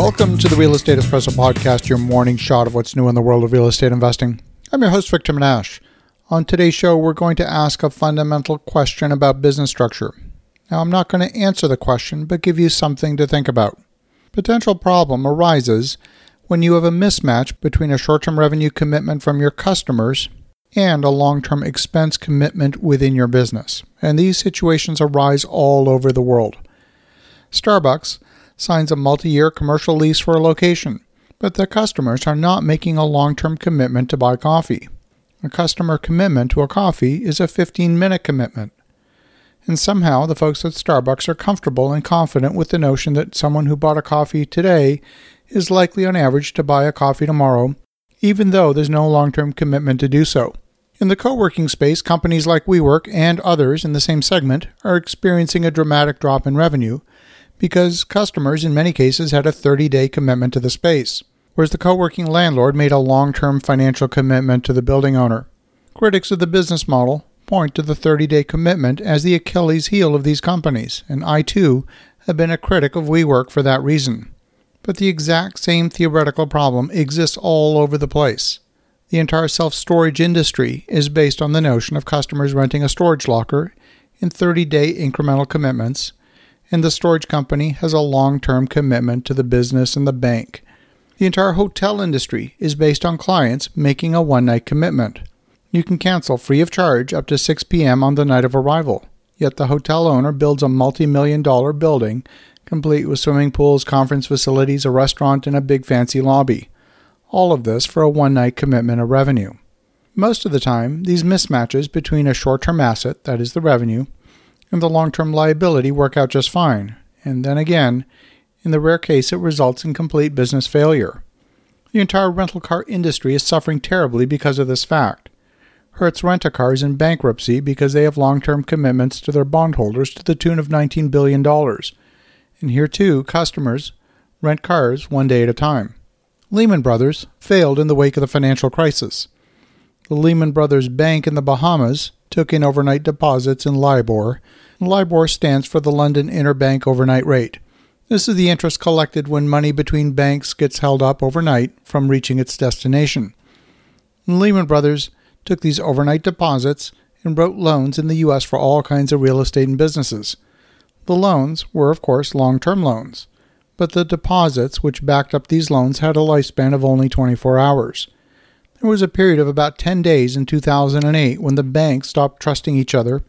Welcome to the Real Estate Espresso Podcast, your morning shot of what's new in the world of real estate investing. I'm your host, Victor Menasce. On today's show, we're going to ask a fundamental question about business structure. Now, I'm not going to answer the question, but give you something to think about. Potential problem arises when you have a mismatch between a short term revenue commitment from your customers and a long term expense commitment within your business. And these situations arise all over the world. Starbucks signs a multi year commercial lease for a location, but the customers are not making a long term commitment to buy coffee. A customer commitment to a coffee is a 15 minute commitment. And somehow the folks at Starbucks are comfortable and confident with the notion that someone who bought a coffee today is likely on average to buy a coffee tomorrow, even though there's no long term commitment to do so. In the co working space, companies like WeWork and others in the same segment are experiencing a dramatic drop in revenue because customers in many cases had a 30 day commitment to the space, whereas the co working landlord made a long term financial commitment to the building owner. Critics of the business model point to the 30 day commitment as the Achilles heel of these companies, and I too have been a critic of WeWork for that reason. But the exact same theoretical problem exists all over the place. The entire self storage industry is based on the notion of customers renting a storage locker in 30 day incremental commitments, and the storage company has a long term commitment to the business and the bank. The entire hotel industry is based on clients making a one night commitment. You can cancel free of charge up to 6 p.m. on the night of arrival. Yet the hotel owner builds a multi million dollar building, complete with swimming pools, conference facilities, a restaurant, and a big fancy lobby. All of this for a one night commitment of revenue. Most of the time, these mismatches between a short term asset, that is the revenue, and the long term liability work out just fine. And then again, in the rare case, it results in complete business failure. The entire rental car industry is suffering terribly because of this fact. Hertz Rent a Car is in bankruptcy because they have long term commitments to their bondholders to the tune of $19 billion. And here, too, customers rent cars one day at a time. Lehman Brothers failed in the wake of the financial crisis. The Lehman Brothers Bank in the Bahamas took in overnight deposits in LIBOR, LIBOR stands for the London Interbank Overnight Rate. This is the interest collected when money between banks gets held up overnight from reaching its destination. Lehman Brothers took these overnight deposits and wrote loans in the U.S. for all kinds of real estate and businesses. The loans were, of course, long term loans, but the deposits which backed up these loans had a lifespan of only 24 hours. There was a period of about 10 days in 2008 when the banks stopped trusting each other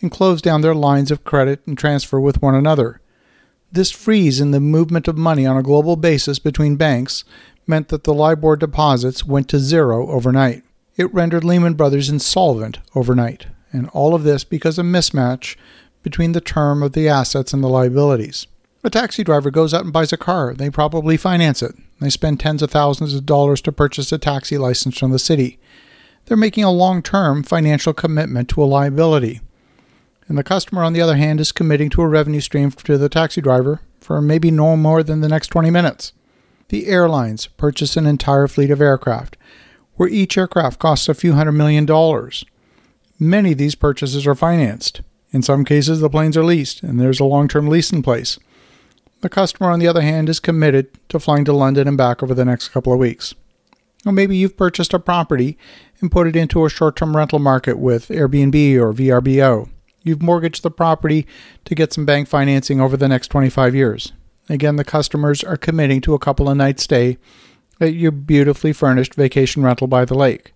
and closed down their lines of credit and transfer with one another. This freeze in the movement of money on a global basis between banks meant that the LIBOR deposits went to zero overnight. It rendered Lehman Brothers insolvent overnight, and all of this because of mismatch between the term of the assets and the liabilities. A taxi driver goes out and buys a car. They probably finance it. They spend tens of thousands of dollars to purchase a taxi license from the city. They're making a long term financial commitment to a liability. And the customer, on the other hand, is committing to a revenue stream to the taxi driver for maybe no more than the next 20 minutes. The airlines purchase an entire fleet of aircraft, where each aircraft costs a few hundred million dollars. Many of these purchases are financed. In some cases, the planes are leased, and there's a long term lease in place. The customer, on the other hand, is committed to flying to London and back over the next couple of weeks. Or maybe you've purchased a property and put it into a short term rental market with Airbnb or VRBO. You've mortgaged the property to get some bank financing over the next 25 years. Again, the customers are committing to a couple of nights' stay at your beautifully furnished vacation rental by the lake.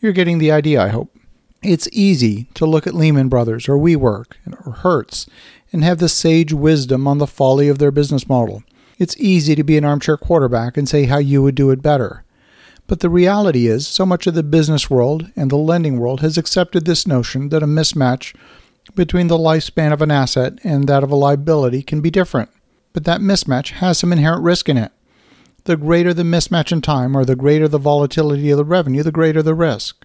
You're getting the idea, I hope. It's easy to look at Lehman Brothers or WeWork or Hertz and have the sage wisdom on the folly of their business model. It's easy to be an armchair quarterback and say how you would do it better. But the reality is, so much of the business world and the lending world has accepted this notion that a mismatch between the lifespan of an asset and that of a liability can be different. But that mismatch has some inherent risk in it. The greater the mismatch in time or the greater the volatility of the revenue, the greater the risk.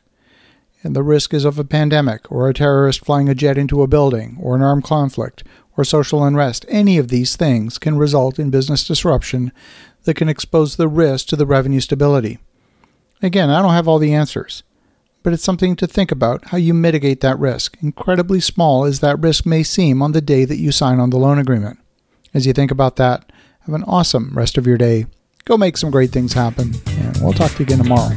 And the risk is of a pandemic, or a terrorist flying a jet into a building, or an armed conflict, or social unrest. Any of these things can result in business disruption that can expose the risk to the revenue stability. Again, I don't have all the answers but it's something to think about how you mitigate that risk, incredibly small as that risk may seem on the day that you sign on the loan agreement. As you think about that, Have an awesome rest of your day. Go make some great things happen, and we'll talk to you again tomorrow.